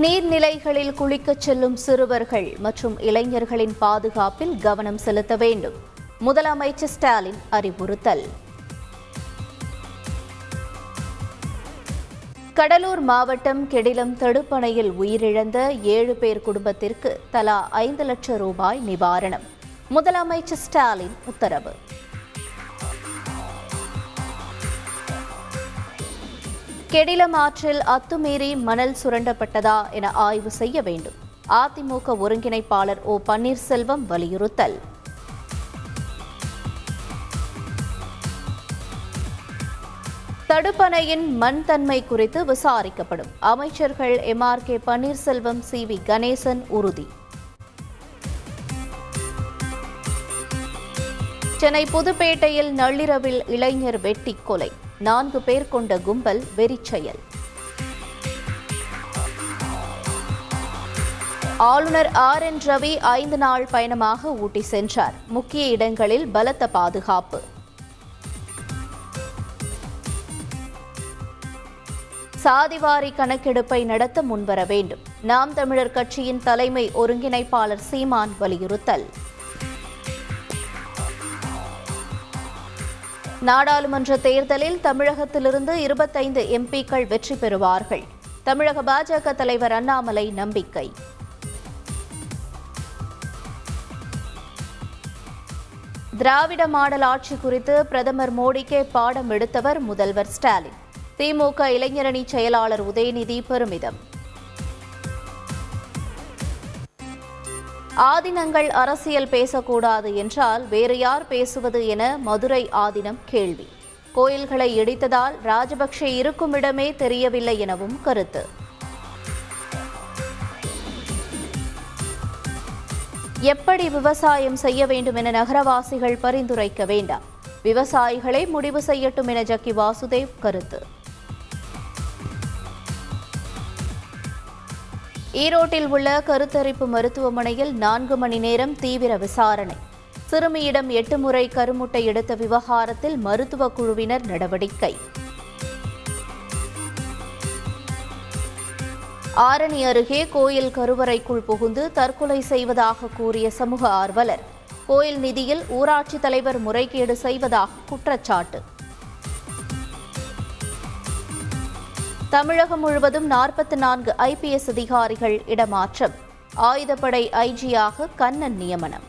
நீர்நிலைகளில் குளிக்கச் செல்லும் சிறுவர்கள் மற்றும் இளைஞர்களின் பாதுகாப்பில் கவனம் செலுத்த வேண்டும். முதலமைச்சர் ஸ்டாலின் அறிவுறுத்தல். கடலூர் மாவட்டம் கெடிலம் தடுப்பணையில் உயிரிழந்த ஏழு பேர் குடும்பத்திற்கு தலா ஐந்து லட்சம் ரூபாய் நிவாரணம். முதலமைச்சர் ஸ்டாலின் உத்தரவு. கெடிலம் ஆற்றில் அத்துமீறி மணல் சுரண்டப்பட்டதா என ஆய்வு செய்ய வேண்டும். அதிமுக ஒருங்கிணைப்பாளர் ஓ பன்னீர்செல்வம் வலியுறுத்தல். தடுப்பணையின் மண் தன்மை குறித்து விசாரிக்கப்படும். அமைச்சர்கள் M. R. K. Panneerselvam C. V. Ganesan உறுதி. சென்னை புதுப்பேட்டையில் நள்ளிரவில் இளைஞர் வெட்டி கொலை. நான்கு பேர் கொண்ட கும்பல் வெறிச்செயல். ஆளுநர் ஆர் என் ரவி ஐந்து நாள் பயணமாக ஊட்டி சென்றார். முக்கிய இடங்களில் பலத்த பாதுகாப்பு. சாதிவாரி கணக்கெடுப்பை நடத்த முன்வர வேண்டும். நாம் தமிழர் கட்சியின் தலைமை ஒருங்கிணைப்பாளர் சீமான் வலியுறுத்தல். நாடாளுமன்ற தேர்தலில் தமிழகத்திலிருந்து இருபத்தைந்து எம்பிக்கள் வெற்றி பெறுவார்கள். தமிழக பாஜக தலைவர் அண்ணாமலை நம்பிக்கை. திராவிட மாடல் ஆட்சி குறித்து பிரதமர் மோடிக்கே பாடம் எடுத்தவர் முதல்வர் ஸ்டாலின். திமுக இளைஞரணி செயலாளர் உதயநிதி பெருமிதம். ஆதினங்கள் அரசியல் பேசக்கூடாது என்றால் வேறு யார் பேசுவது என மதுரை ஆதினம் கேள்வி. கோயில்களை இடித்ததால் ராஜபக்சே இருக்கும் இடமே தெரியவில்லை எனவும் கருத்து. எப்படி விவசாயம் செய்ய வேண்டும் என நகரவாசிகள் பரிந்துரைக்க வேண்டாம். விவசாயிகளை முடிவு செய்யட்டும் என ஜக்கி வாசுதேவ் கருத்து. ஈரோட்டில் உள்ள கருத்தரிப்பு மருத்துவமனையில் நான்கு மணி நேரம் தீவிர விசாரணை. சிறுமியிடம் எட்டு முறை கருமுட்டை எடுத்த விவகாரத்தில் மருத்துவ குழுவினர் நடவடிக்கை. ஆரணி அருகே கோயில் கருவறைக்குள் புகுந்து தற்கொலை செய்வதாக கூறிய சமூக ஆர்வலர். கோயில் நிதியில் ஊராட்சித் தலைவர் முறைகேடு செய்வதாக குற்றச்சாட்டு. தமிழகம் முழுவதும் நாற்பத்தி நான்கு ஐபிஎஸ் அதிகாரிகள் இடமாற்றம். ஆயுதப்படை ஐஜியாக கண்ணன் நியமனம்.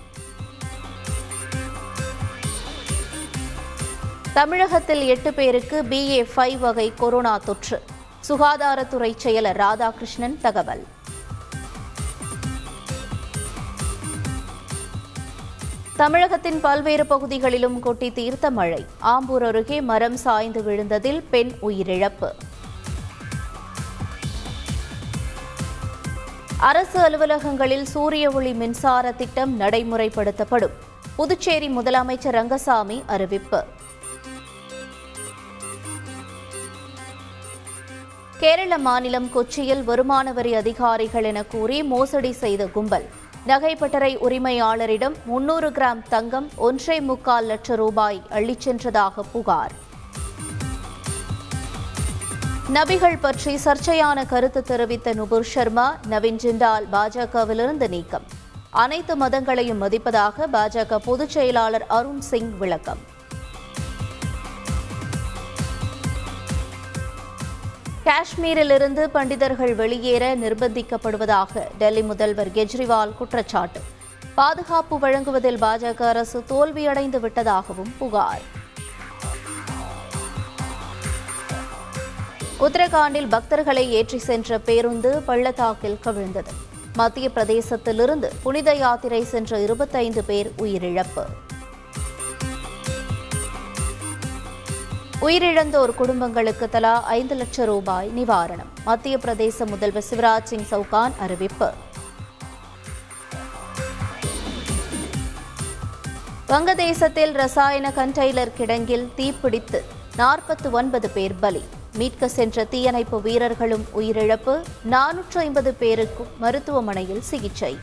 தமிழகத்தில் எட்டு பேருக்கு பிஏ ஃபைவ் வகை கொரோனா தொற்று. சுகாதாரத்துறை செயலர் ராதாகிருஷ்ணன் தகவல். தமிழகத்தின் பல்வேறு பகுதிகளிலும் கொட்டி தீர்த்த மழை. ஆம்பூர் அருகே மரம் சாய்ந்து விழுந்ததில் பெண் உயிரிழப்பு. அரசு அலுவலகங்களில் சூரிய ஒளி மின்சார திட்டம் நடைமுறைப்படுத்தப்படும். புதுச்சேரி முதலமைச்சர் ரங்கசாமி அறிவிப்பு. கேரள மாநிலம் கொச்சியில் வருமான வரி அதிகாரிகள் என கூறி மோசடி செய்த கும்பல். நகைப்பட்டறை உரிமையாளரிடம் முன்னூறு கிராம் தங்கம் ஒன்றே முக்கால் லட்சம் ரூபாய் அள்ளிச் சென்றதாக புகார். நபிகள் பற்றி சர்ச்சையான கருத்து தெரிவித்த நுபுர் சர்மா நவீன் ஜிண்டால் பாஜகவிலிருந்து நீக்கம். அனைத்து மதங்களையும் மதிப்பதாக பாஜக பொதுச் செயலாளர் அருண் சிங் விளக்கம். காஷ்மீரிலிருந்து பண்டிதர்கள் வெளியேற நிர்பந்திக்கப்படுவதாக டெல்லி முதல்வர் கெஜ்ரிவால் குற்றச்சாட்டு. பாதுகாப்பு வழங்குவதில் பாஜக அரசு தோல்வியடைந்து விட்டதாகவும் புகார். உத்தரகாண்டில் பக்தர்களை ஏற்றி சென்ற பேருந்து பள்ளத்தாக்கில் கவிழ்ந்தது. மத்திய பிரதேசத்திலிருந்து புனித யாத்திரை சென்ற இருபத்தைந்து பேர் உயிரிழப்பு. உயிரிழந்தோர் குடும்பங்களுக்கு தலா ஐந்து லட்சம் ரூபாய் நிவாரணம். மத்திய பிரதேச முதல்வர் சிவராஜ் சிங் சவுகான் அறிவிப்பு. வங்கதேசத்தில் ரசாயன கண்டெய்னர் கிடங்கில் தீப்பிடித்து நாற்பத்தி ஒன்பது பேர் பலி. மீட்க சென்ற தீயணைப்பு வீரர்களும் உயிரிழப்பு. நானூற்று ஐம்பது பேருக்கு மருத்துவமனையில் சிகிச்சை.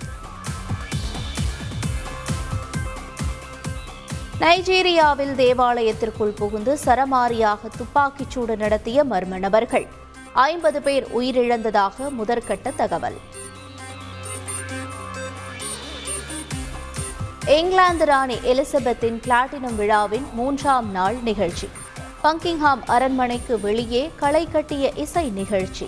நைஜீரியாவில் தேவாலயத்திற்குள் புகுந்து சரமாரியாக துப்பாக்கிச்சூடு நடத்திய மர்ம நபர்கள். ஐம்பது பேர் உயிரிழந்ததாக முதற்கட்ட தகவல். இங்கிலாந்து ராணி எலிசபெத்தின் பிளாட்டினம் விழாவின் மூன்றாம் நாள் நிகழ்ச்சி. பங்கிங்ஹாம் அரண்மனைக்கு வெளியே களை கட்டிய இசை நிகழ்ச்சி.